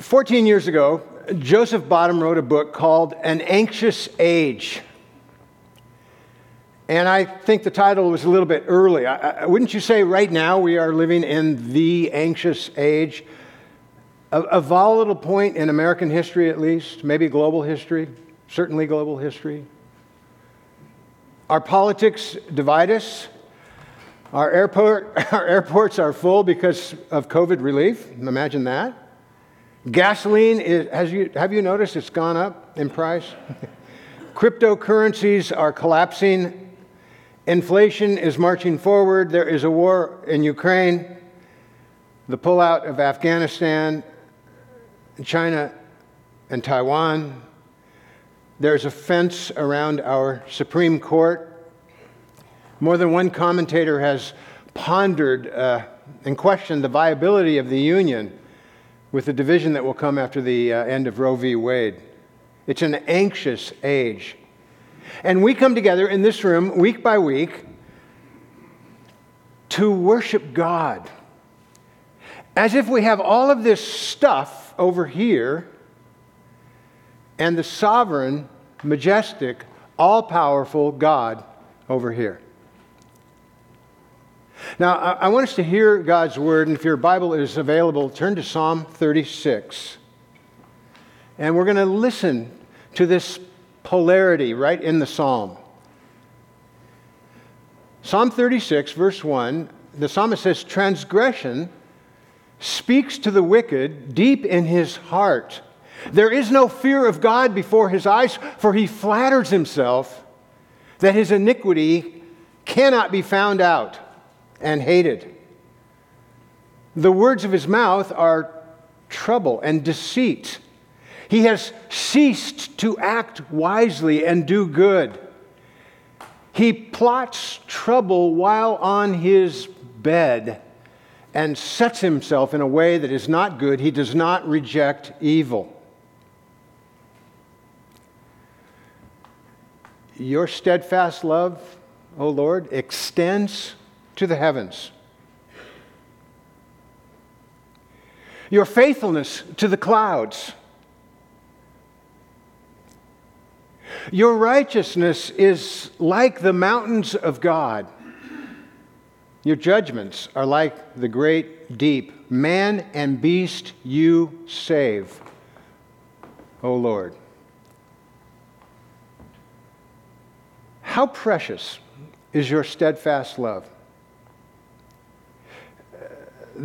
14 years ago, Joseph Bottum wrote a book called An Anxious Age. And I think the title was a little bit early. I, I, wouldn't you say right now we are living in the anxious age? A, a volatile point in American history, at least, maybe global history, certainly global history. Our politics divide us. Our, airport, our airports are full because of COVID relief. Imagine that. Gasoline is, has you, have you noticed it's gone up in price? Cryptocurrencies are collapsing. Inflation is marching forward. There is a war in Ukraine. The pullout of Afghanistan, China, and Taiwan. There's a fence around our Supreme Court. More than one commentator has pondered uh, and questioned the viability of the Union with the division that will come after the uh, end of Roe v. Wade. It's an anxious age. And we come together in this room week by week to worship God. As if we have all of this stuff over here and the sovereign, majestic, all powerful God over here. Now, I want us to hear God's word, and if your Bible is available, turn to Psalm 36. And we're going to listen to this polarity right in the psalm. Psalm 36, verse 1, the psalmist says, Transgression speaks to the wicked deep in his heart. There is no fear of God before his eyes, for he flatters himself that his iniquity cannot be found out and hated. The words of his mouth are trouble and deceit. He has ceased to act wisely and do good. He plots trouble while on his bed and sets himself in a way that is not good. He does not reject evil. Your steadfast love, O Lord, extends to the heavens. Your faithfulness to the clouds. Your righteousness is like the mountains of God. Your judgments are like the great deep. Man and beast you save, O Lord. How precious is your steadfast love?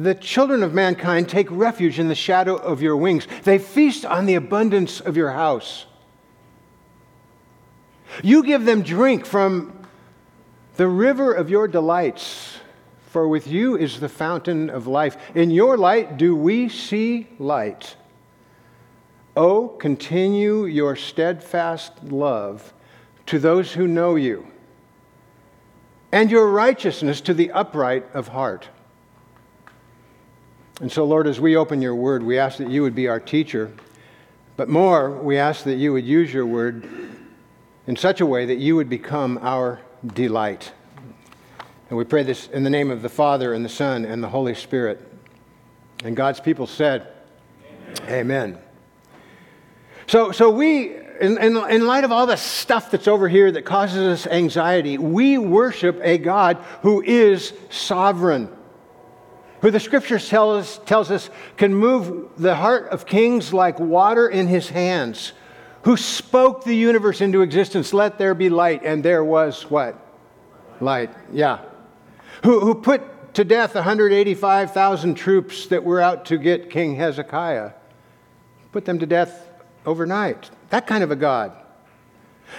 The children of mankind take refuge in the shadow of your wings. They feast on the abundance of your house. You give them drink from the river of your delights, for with you is the fountain of life. In your light do we see light. Oh, continue your steadfast love to those who know you, and your righteousness to the upright of heart. And so, Lord, as we open your word, we ask that you would be our teacher. But more, we ask that you would use your word in such a way that you would become our delight. And we pray this in the name of the Father, and the Son, and the Holy Spirit. And God's people said, Amen. Amen. So, so we, in, in, in light of all the stuff that's over here that causes us anxiety, we worship a God who is sovereign who the scriptures tell us, tells us can move the heart of kings like water in his hands, who spoke the universe into existence, let there be light, and there was what? Light, yeah. Who, who put to death 185,000 troops that were out to get King Hezekiah, put them to death overnight. That kind of a God.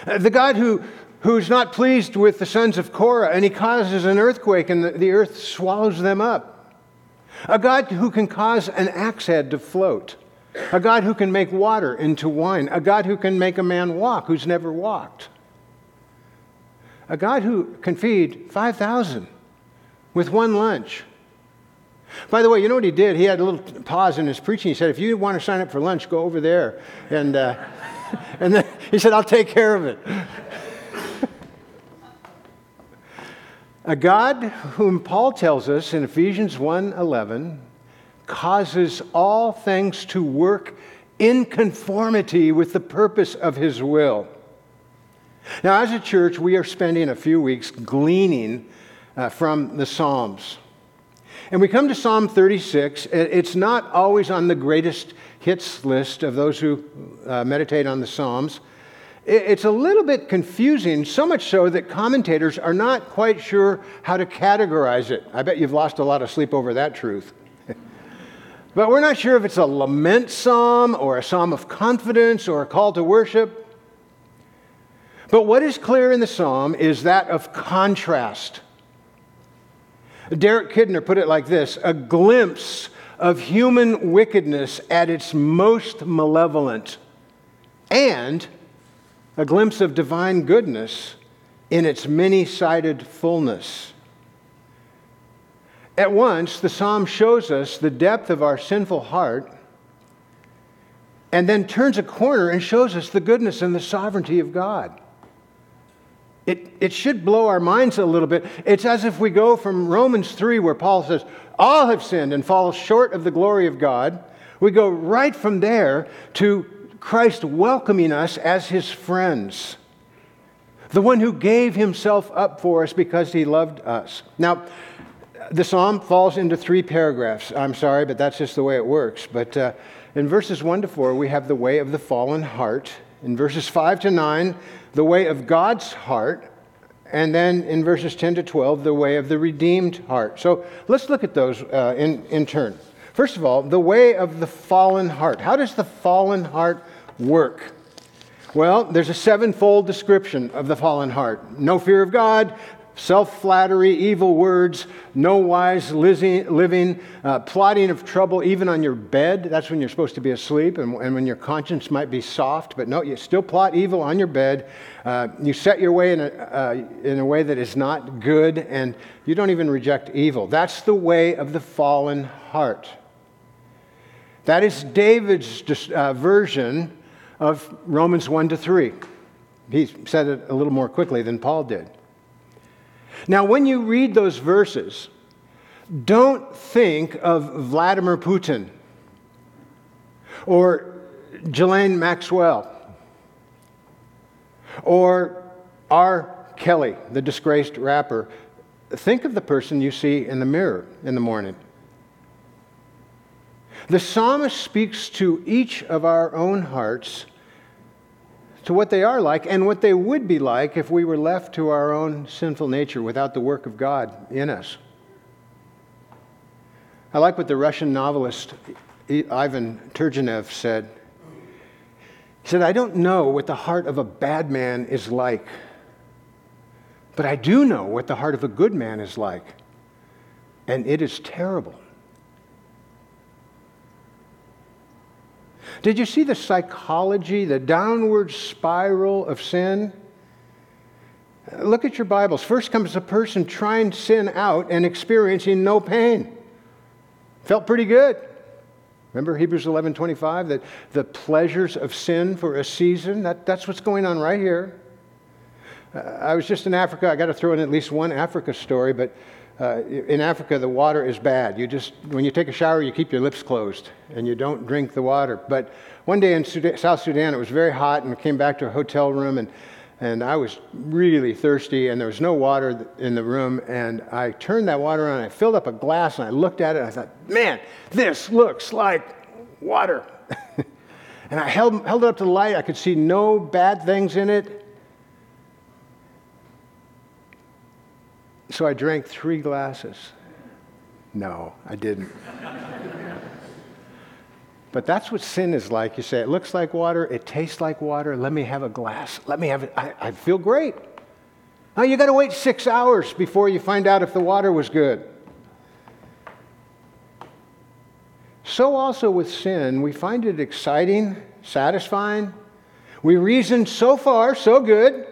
The God who, who's not pleased with the sons of Korah, and he causes an earthquake, and the, the earth swallows them up. A God who can cause an axe head to float. A God who can make water into wine. A God who can make a man walk who's never walked. A God who can feed 5,000 with one lunch. By the way, you know what he did? He had a little pause in his preaching. He said, If you want to sign up for lunch, go over there. And, uh, and then he said, I'll take care of it. A God whom Paul tells us in Ephesians 1:11 causes all things to work in conformity with the purpose of His will. Now, as a church, we are spending a few weeks gleaning uh, from the Psalms. And we come to Psalm 36. It's not always on the greatest hits list of those who uh, meditate on the Psalms. It's a little bit confusing, so much so that commentators are not quite sure how to categorize it. I bet you've lost a lot of sleep over that truth. but we're not sure if it's a lament psalm or a psalm of confidence or a call to worship. But what is clear in the psalm is that of contrast. Derek Kidner put it like this a glimpse of human wickedness at its most malevolent, and a glimpse of divine goodness in its many sided fullness. At once, the psalm shows us the depth of our sinful heart and then turns a corner and shows us the goodness and the sovereignty of God. It, it should blow our minds a little bit. It's as if we go from Romans 3, where Paul says, All have sinned and fall short of the glory of God. We go right from there to Christ welcoming us as his friends, the one who gave himself up for us because he loved us. Now, the psalm falls into three paragraphs. I'm sorry, but that's just the way it works. But uh, in verses 1 to 4, we have the way of the fallen heart. In verses 5 to 9, the way of God's heart. And then in verses 10 to 12, the way of the redeemed heart. So let's look at those uh, in, in turn. First of all, the way of the fallen heart. How does the fallen heart work? Well, there's a sevenfold description of the fallen heart no fear of God, self flattery, evil words, no wise living, uh, plotting of trouble even on your bed. That's when you're supposed to be asleep and, and, when your conscience might be soft, but no, you still plot evil on your bed. Uh, you set your way in a, uh, in a way that is not good, and you don't even reject evil. That's the way of the fallen heart. That is David's uh, version of Romans 1 to 3. He said it a little more quickly than Paul did. Now, when you read those verses, don't think of Vladimir Putin or Ghislaine Maxwell or R. Kelly, the disgraced rapper. Think of the person you see in the mirror in the morning. The psalmist speaks to each of our own hearts to what they are like and what they would be like if we were left to our own sinful nature without the work of God in us. I like what the Russian novelist Ivan Turgenev said. He said, I don't know what the heart of a bad man is like, but I do know what the heart of a good man is like, and it is terrible. Did you see the psychology, the downward spiral of sin? Look at your Bibles. First comes a person trying sin out and experiencing no pain. Felt pretty good. Remember Hebrews 11:25 that the pleasures of sin for a season, that, that's what's going on right here. Uh, I was just in Africa. I got to throw in at least one Africa story, but uh, in Africa, the water is bad. You just, when you take a shower, you keep your lips closed and you don't drink the water. But one day in Sudan, South Sudan, it was very hot, and we came back to a hotel room, and, and I was really thirsty, and there was no water in the room. And I turned that water on, I filled up a glass, and I looked at it, and I thought, man, this looks like water. and I held, held it up to the light. I could see no bad things in it. So I drank three glasses. No, I didn't. but that's what sin is like. You say, it looks like water, it tastes like water, let me have a glass. Let me have it. I, I feel great. Now you got to wait six hours before you find out if the water was good. So, also with sin, we find it exciting, satisfying. We reason so far, so good.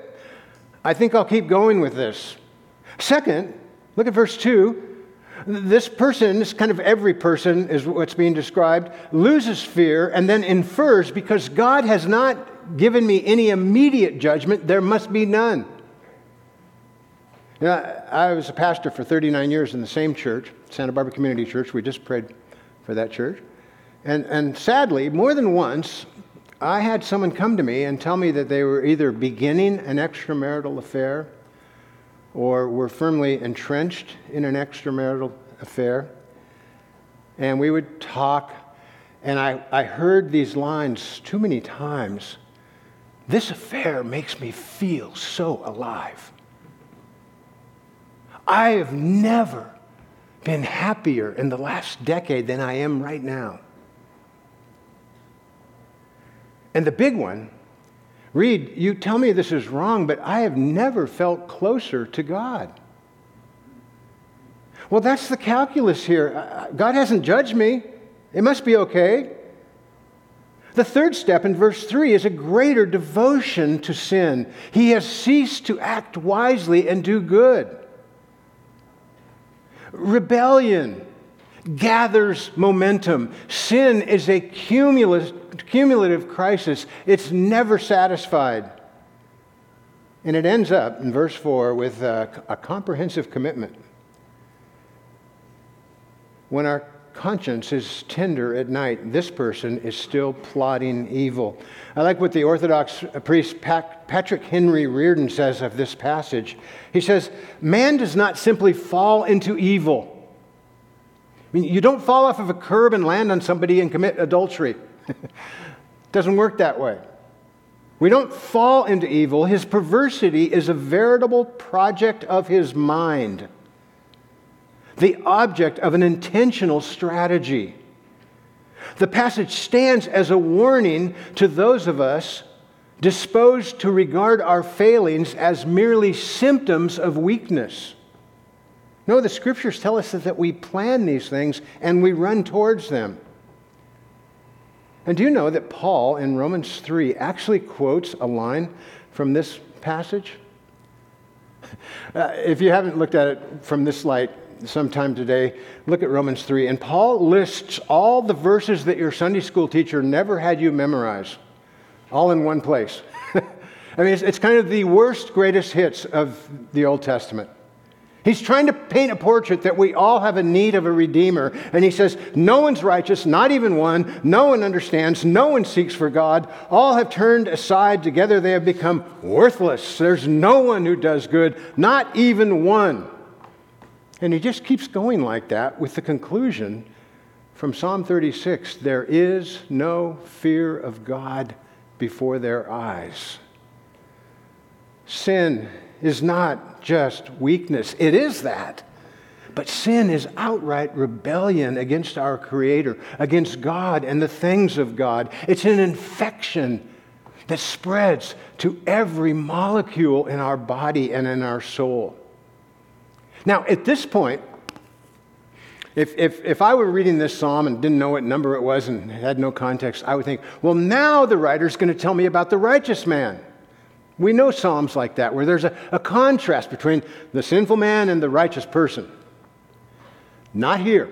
I think I'll keep going with this. Second, look at verse 2. This person, this kind of every person is what's being described, loses fear and then infers because God has not given me any immediate judgment, there must be none. You know, I was a pastor for 39 years in the same church, Santa Barbara Community Church. We just prayed for that church. And, and sadly, more than once, I had someone come to me and tell me that they were either beginning an extramarital affair or were firmly entrenched in an extramarital affair. And we would talk, and I, I heard these lines too many times This affair makes me feel so alive. I have never been happier in the last decade than I am right now. And the big one, Reed, you tell me this is wrong, but I have never felt closer to God. Well, that's the calculus here. God hasn't judged me. It must be okay. The third step in verse 3 is a greater devotion to sin. He has ceased to act wisely and do good. Rebellion gathers momentum. Sin is a cumulative, cumulative crisis, it's never satisfied. And it ends up in verse 4 with a, a comprehensive commitment. When our conscience is tender at night, this person is still plotting evil. I like what the Orthodox priest Patrick Henry Reardon says of this passage. He says, Man does not simply fall into evil. I mean, you don't fall off of a curb and land on somebody and commit adultery. Doesn't work that way. We don't fall into evil. His perversity is a veritable project of his mind, the object of an intentional strategy. The passage stands as a warning to those of us disposed to regard our failings as merely symptoms of weakness. No, the scriptures tell us that we plan these things and we run towards them. And do you know that Paul in Romans 3 actually quotes a line from this passage? Uh, if you haven't looked at it from this light sometime today, look at Romans 3. And Paul lists all the verses that your Sunday school teacher never had you memorize, all in one place. I mean, it's, it's kind of the worst, greatest hits of the Old Testament. He's trying to paint a portrait that we all have a need of a redeemer. And he says, No one's righteous, not even one. No one understands. No one seeks for God. All have turned aside. Together they have become worthless. There's no one who does good, not even one. And he just keeps going like that with the conclusion from Psalm 36 there is no fear of God before their eyes. Sin is not just weakness, it is that. But sin is outright rebellion against our Creator, against God and the things of God. It's an infection that spreads to every molecule in our body and in our soul. Now, at this point, if, if, if I were reading this psalm and didn't know what number it was and had no context, I would think, well, now the writer's going to tell me about the righteous man. We know Psalms like that, where there's a, a contrast between the sinful man and the righteous person. Not here.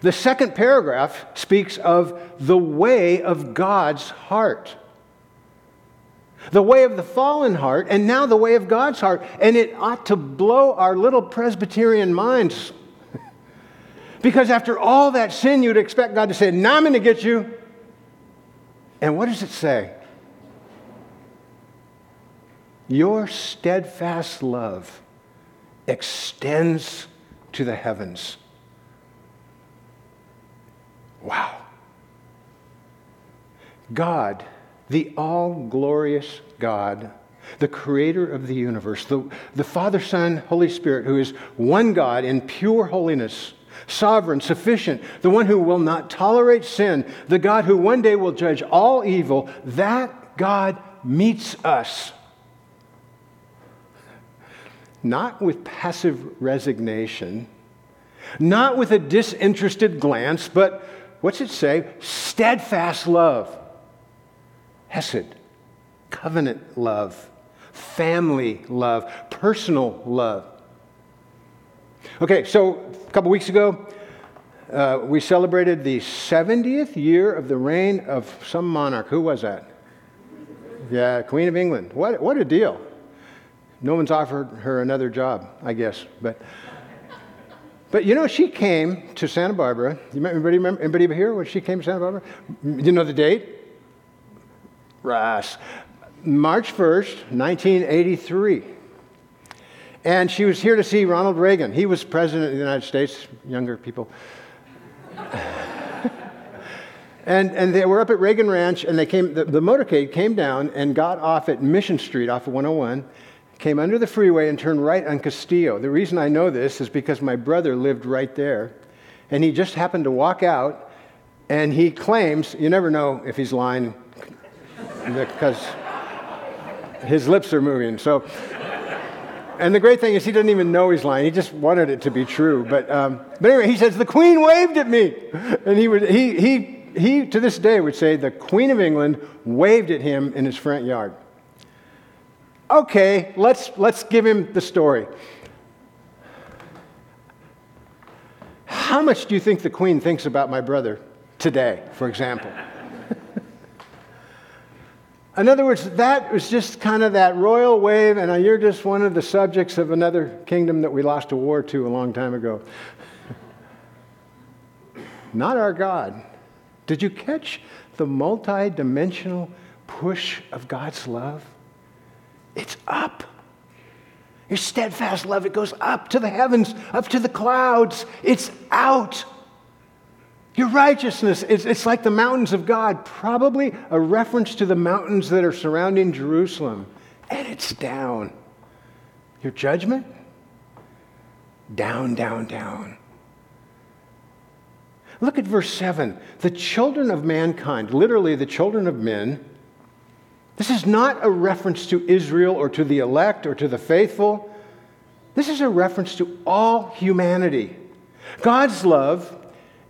The second paragraph speaks of the way of God's heart. The way of the fallen heart, and now the way of God's heart. And it ought to blow our little Presbyterian minds. because after all that sin, you'd expect God to say, Now I'm going to get you. And what does it say? Your steadfast love extends to the heavens. Wow. God, the all glorious God, the creator of the universe, the, the Father, Son, Holy Spirit, who is one God in pure holiness, sovereign, sufficient, the one who will not tolerate sin, the God who one day will judge all evil, that God meets us not with passive resignation, not with a disinterested glance, but what's it say? Steadfast love, Hesed, covenant love, family love, personal love. Okay, so a couple weeks ago, uh, we celebrated the 70th year of the reign of some monarch. Who was that? Yeah, Queen of England. What, what a deal. No one's offered her another job, I guess. But But you know, she came to Santa Barbara. You anybody remember? Anybody here when she came to Santa Barbara? You know the date? Ras. March 1st, 1983. And she was here to see Ronald Reagan. He was president of the United States, younger people. and, and they were up at Reagan Ranch, and they came, the, the motorcade came down and got off at Mission Street off of 101, came under the freeway and turned right on Castillo. The reason I know this is because my brother lived right there, and he just happened to walk out, and he claims, you never know if he's lying because his lips are moving. So, and the great thing is, he doesn't even know he's lying. He just wanted it to be true. But, um, but anyway, he says, The Queen waved at me. And he, would, he, he, he, to this day, would say, The Queen of England waved at him in his front yard. Okay, let's, let's give him the story. How much do you think the Queen thinks about my brother today, for example? In other words, that was just kind of that royal wave, and you're just one of the subjects of another kingdom that we lost a war to a long time ago. Not our God. Did you catch the multi dimensional push of God's love? It's up. Your steadfast love, it goes up to the heavens, up to the clouds. It's out. Your righteousness, it's, it's like the mountains of God, probably a reference to the mountains that are surrounding Jerusalem. And it's down. Your judgment? Down, down, down. Look at verse 7. The children of mankind, literally the children of men, this is not a reference to Israel or to the elect or to the faithful. This is a reference to all humanity. God's love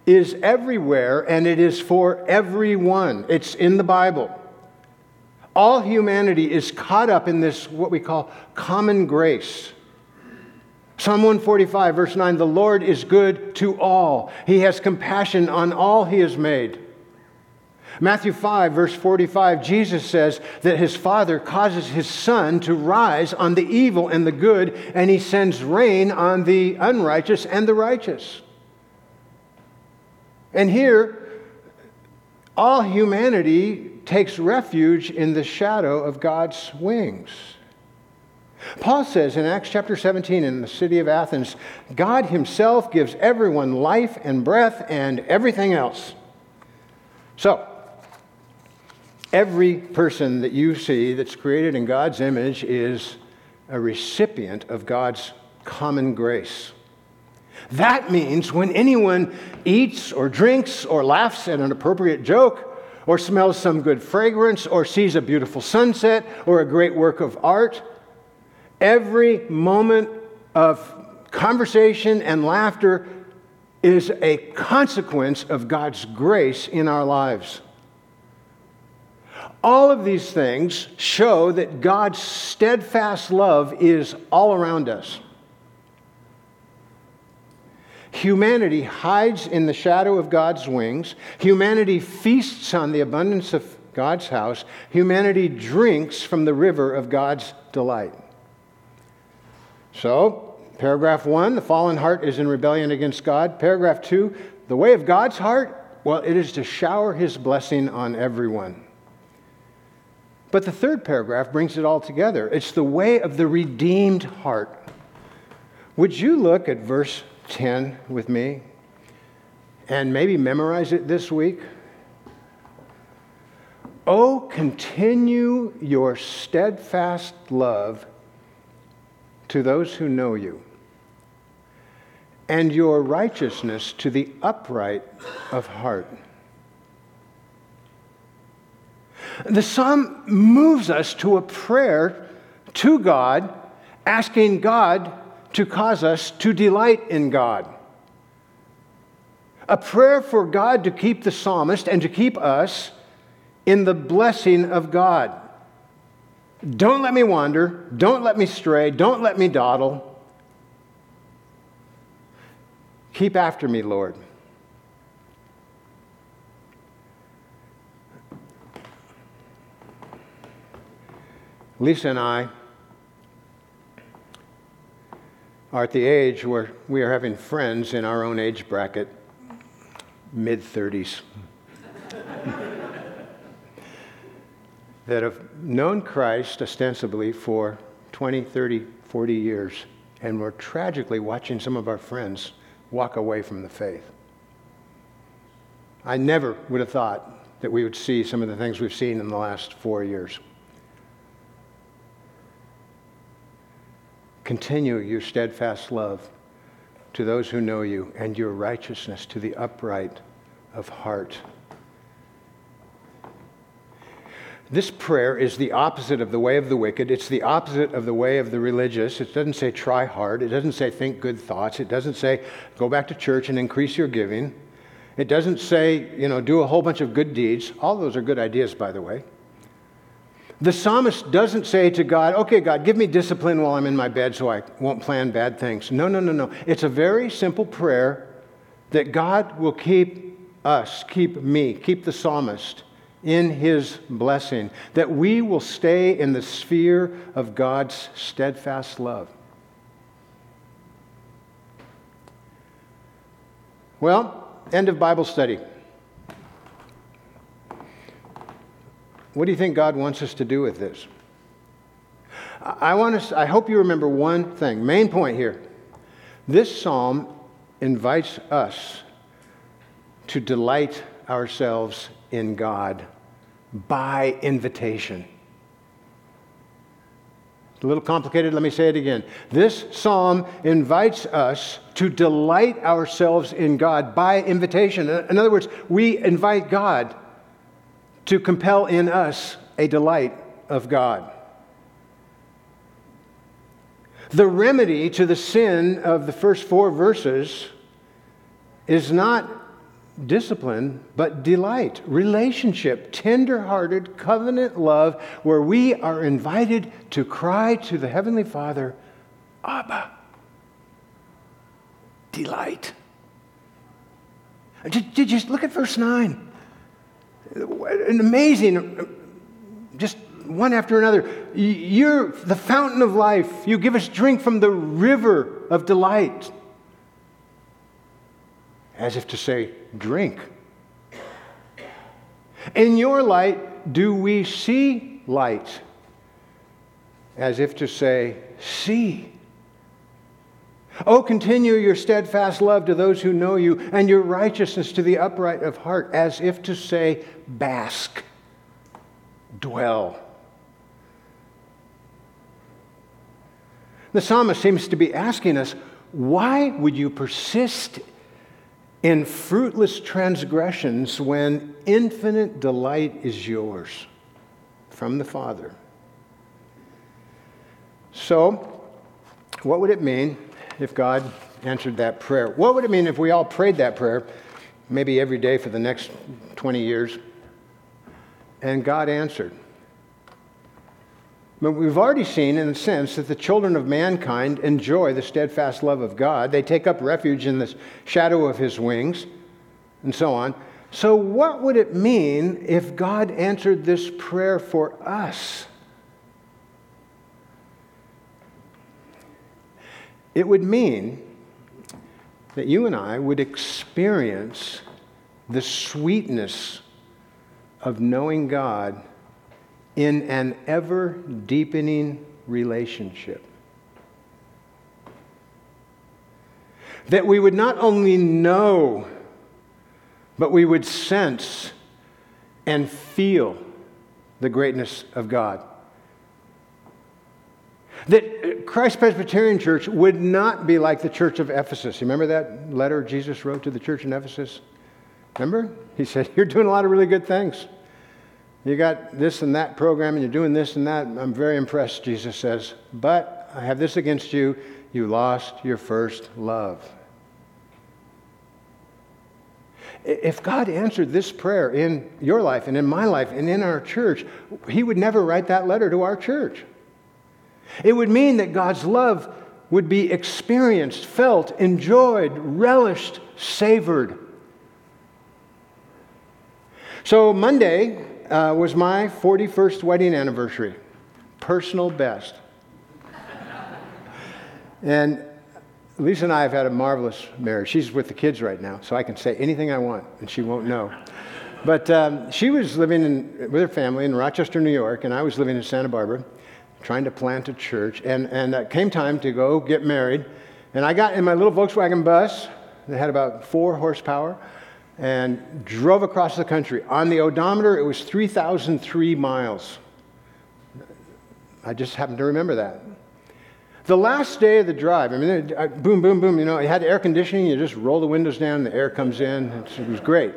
is everywhere and it is for everyone. It's in the Bible. All humanity is caught up in this, what we call common grace. Psalm 145, verse 9 The Lord is good to all, He has compassion on all He has made. Matthew 5, verse 45, Jesus says that his Father causes his sun to rise on the evil and the good, and he sends rain on the unrighteous and the righteous. And here, all humanity takes refuge in the shadow of God's wings. Paul says in Acts chapter 17 in the city of Athens, God Himself gives everyone life and breath and everything else. So, every person that you see that's created in God's image is a recipient of God's common grace. That means when anyone eats or drinks or laughs at an appropriate joke, or smells some good fragrance, or sees a beautiful sunset, or a great work of art, every moment of conversation and laughter is a consequence of God's grace in our lives. All of these things show that God's steadfast love is all around us. Humanity hides in the shadow of God's wings. Humanity feasts on the abundance of God's house. Humanity drinks from the river of God's delight. So, paragraph one, the fallen heart is in rebellion against God. Paragraph two, the way of God's heart, well, it is to shower his blessing on everyone. But the third paragraph brings it all together. It's the way of the redeemed heart. Would you look at verse 10 with me and maybe memorize it this week. Oh, continue your steadfast love to those who know you, and your righteousness to the upright of heart. The psalm moves us to a prayer to God, asking God to cause us to delight in God. A prayer for God to keep the psalmist and to keep us in the blessing of God. Don't let me wander. Don't let me stray. Don't let me dawdle. Keep after me, Lord. Lisa and I are at the age where we are having friends in our own age bracket, mid 30s, that have known Christ ostensibly for 20, 30, 40 years, and we're tragically watching some of our friends walk away from the faith. I never would have thought that we would see some of the things we've seen in the last four years. Continue your steadfast love to those who know you and your righteousness to the upright of heart. This prayer is the opposite of the way of the wicked. It's the opposite of the way of the religious. It doesn't say try hard. It doesn't say think good thoughts. It doesn't say go back to church and increase your giving. It doesn't say, you know, do a whole bunch of good deeds. All those are good ideas, by the way. The psalmist doesn't say to God, okay, God, give me discipline while I'm in my bed so I won't plan bad things. No, no, no, no. It's a very simple prayer that God will keep us, keep me, keep the psalmist in his blessing, that we will stay in the sphere of God's steadfast love. Well, end of Bible study. What do you think God wants us to do with this? I, want us, I hope you remember one thing, main point here. This psalm invites us to delight ourselves in God by invitation. a little complicated, let me say it again. This psalm invites us to delight ourselves in God by invitation. In other words, we invite God to compel in us a delight of God. The remedy to the sin of the first four verses is not discipline, but delight, relationship, tender-hearted covenant love, where we are invited to cry to the Heavenly Father, Abba, delight. You look at verse 9? An amazing, just one after another. You're the fountain of life. You give us drink from the river of delight. As if to say, drink. In your light, do we see light? As if to say, see. Oh, continue your steadfast love to those who know you, and your righteousness to the upright of heart, as if to say, Bask, dwell. The psalmist seems to be asking us, why would you persist in fruitless transgressions when infinite delight is yours from the Father? So, what would it mean if God answered that prayer? What would it mean if we all prayed that prayer, maybe every day for the next 20 years, and God answered? But we've already seen, in a sense, that the children of mankind enjoy the steadfast love of God. They take up refuge in the shadow of his wings, and so on. So, what would it mean if God answered this prayer for us? It would mean that you and I would experience the sweetness of knowing God in an ever deepening relationship. That we would not only know, but we would sense and feel the greatness of God that Christ Presbyterian Church would not be like the church of Ephesus. You remember that letter Jesus wrote to the church in Ephesus? Remember? He said, You're doing a lot of really good things. You got this and that program, and you're doing this and that. I'm very impressed, Jesus says. But I have this against you you lost your first love. If God answered this prayer in your life and in my life and in our church, He would never write that letter to our church. It would mean that God's love would be experienced, felt, enjoyed, relished, savored. So, Monday uh, was my 41st wedding anniversary, personal best. and Lisa and I have had a marvelous marriage. She's with the kids right now, so I can say anything I want and she won't know. But um, she was living in, with her family in Rochester, New York, and I was living in Santa Barbara trying to plant a church. And, and it came time to go get married. And I got in my little Volkswagen bus that had about four horsepower and drove across the country. On the odometer, it was 3,003 miles. I just happened to remember that. The last day of the drive, I mean, uh, boom, boom, boom, you know, it had air conditioning. You just roll the windows down, the air comes in. It was great.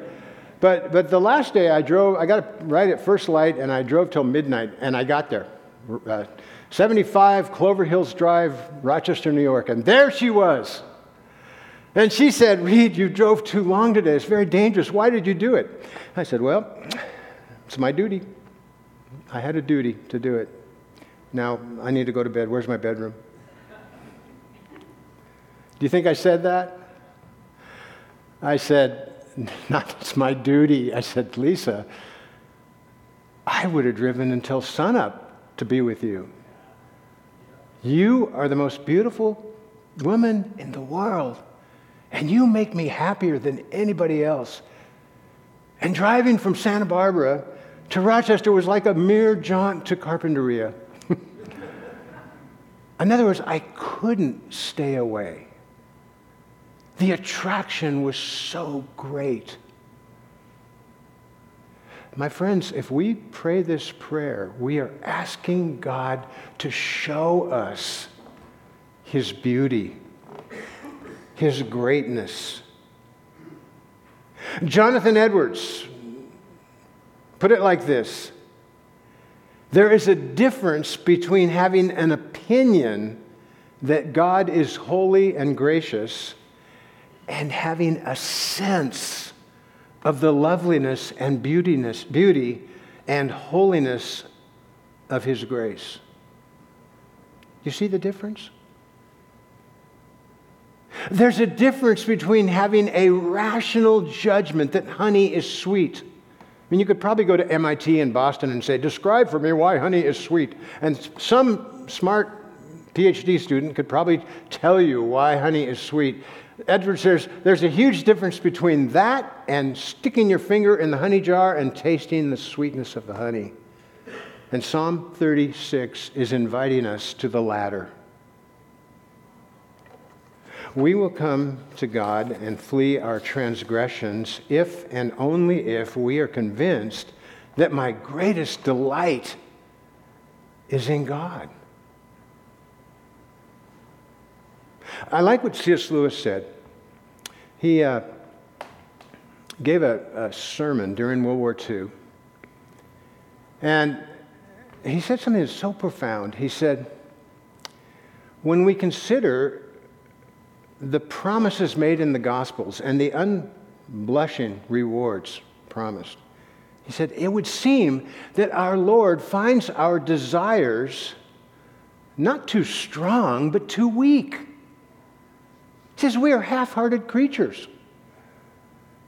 But, but the last day I drove, I got right at first light and I drove till midnight and I got there. Uh, 75 Clover Hills Drive, Rochester, New York. And there she was. And she said, Reed, you drove too long today. It's very dangerous. Why did you do it? I said, Well, it's my duty. I had a duty to do it. Now I need to go to bed. Where's my bedroom? Do you think I said that? I said, Not it's my duty. I said, Lisa, I would have driven until sunup to be with you. You are the most beautiful woman in the world, and you make me happier than anybody else. And driving from Santa Barbara to Rochester was like a mere jaunt to Carpinteria. in other words, I couldn't stay away. The attraction was so great. My friends, if we pray this prayer, we are asking God to show us His beauty, His greatness. Jonathan Edwards put it like this There is a difference between having an opinion that God is holy and gracious and having a sense of the loveliness and beautiness, beauty and holiness of His grace. You see the difference? There's a difference between having a rational judgment that honey is sweet. I mean, you could probably go to MIT in Boston and say, Describe for me why honey is sweet. And some smart PhD student could probably tell you why honey is sweet. Edwards says there's a huge difference between that and sticking your finger in the honey jar and tasting the sweetness of the honey. And Psalm 36 is inviting us to the latter. We will come to God and flee our transgressions if and only if we are convinced that my greatest delight is in God. I like what C.S. Lewis said. He uh, gave a, a sermon during World War II, and he said something that's so profound. He said, When we consider the promises made in the Gospels and the unblushing rewards promised, he said, it would seem that our Lord finds our desires not too strong, but too weak. He says we are half hearted creatures,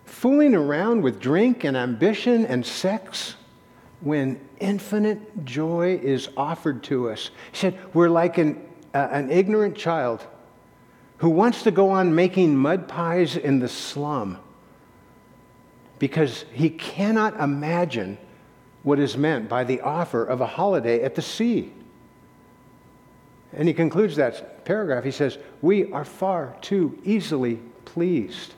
fooling around with drink and ambition and sex when infinite joy is offered to us. He said we're like an, uh, an ignorant child who wants to go on making mud pies in the slum because he cannot imagine what is meant by the offer of a holiday at the sea. And he concludes that paragraph. He says, We are far too easily pleased.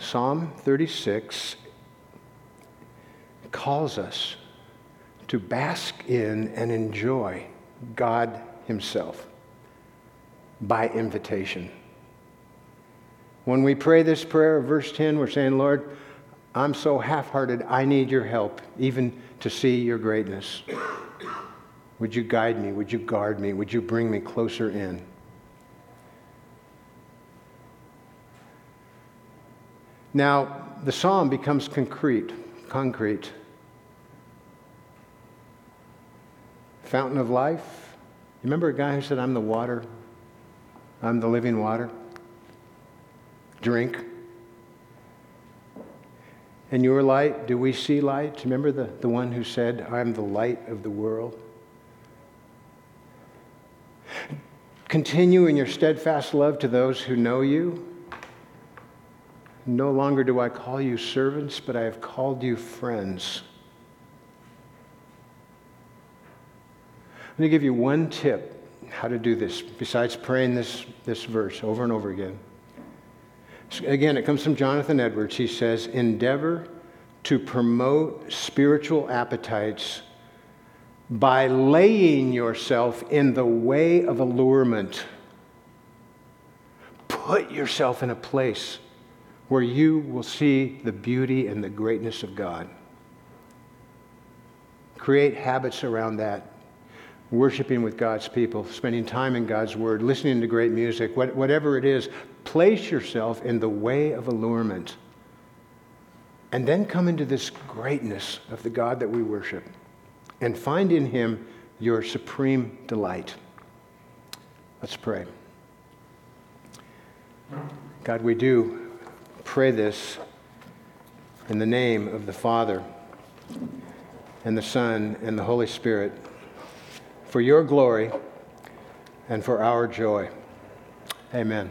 Psalm 36 calls us to bask in and enjoy God Himself by invitation. When we pray this prayer, verse 10, we're saying, Lord, I'm so half hearted, I need your help, even to see your greatness. Would you guide me? Would you guard me? Would you bring me closer in? Now, the psalm becomes concrete, concrete. Fountain of life. You remember a guy who said, I'm the water, I'm the living water? Drink. In your light, do we see light? Remember the, the one who said, I'm the light of the world? Continue in your steadfast love to those who know you. No longer do I call you servants, but I have called you friends. I'm going to give you one tip how to do this, besides praying this, this verse over and over again. Again, it comes from Jonathan Edwards. He says, Endeavor to promote spiritual appetites by laying yourself in the way of allurement. Put yourself in a place where you will see the beauty and the greatness of God. Create habits around that. Worshiping with God's people, spending time in God's Word, listening to great music, whatever it is, place yourself in the way of allurement. And then come into this greatness of the God that we worship and find in Him your supreme delight. Let's pray. God, we do pray this in the name of the Father and the Son and the Holy Spirit for your glory and for our joy. Amen.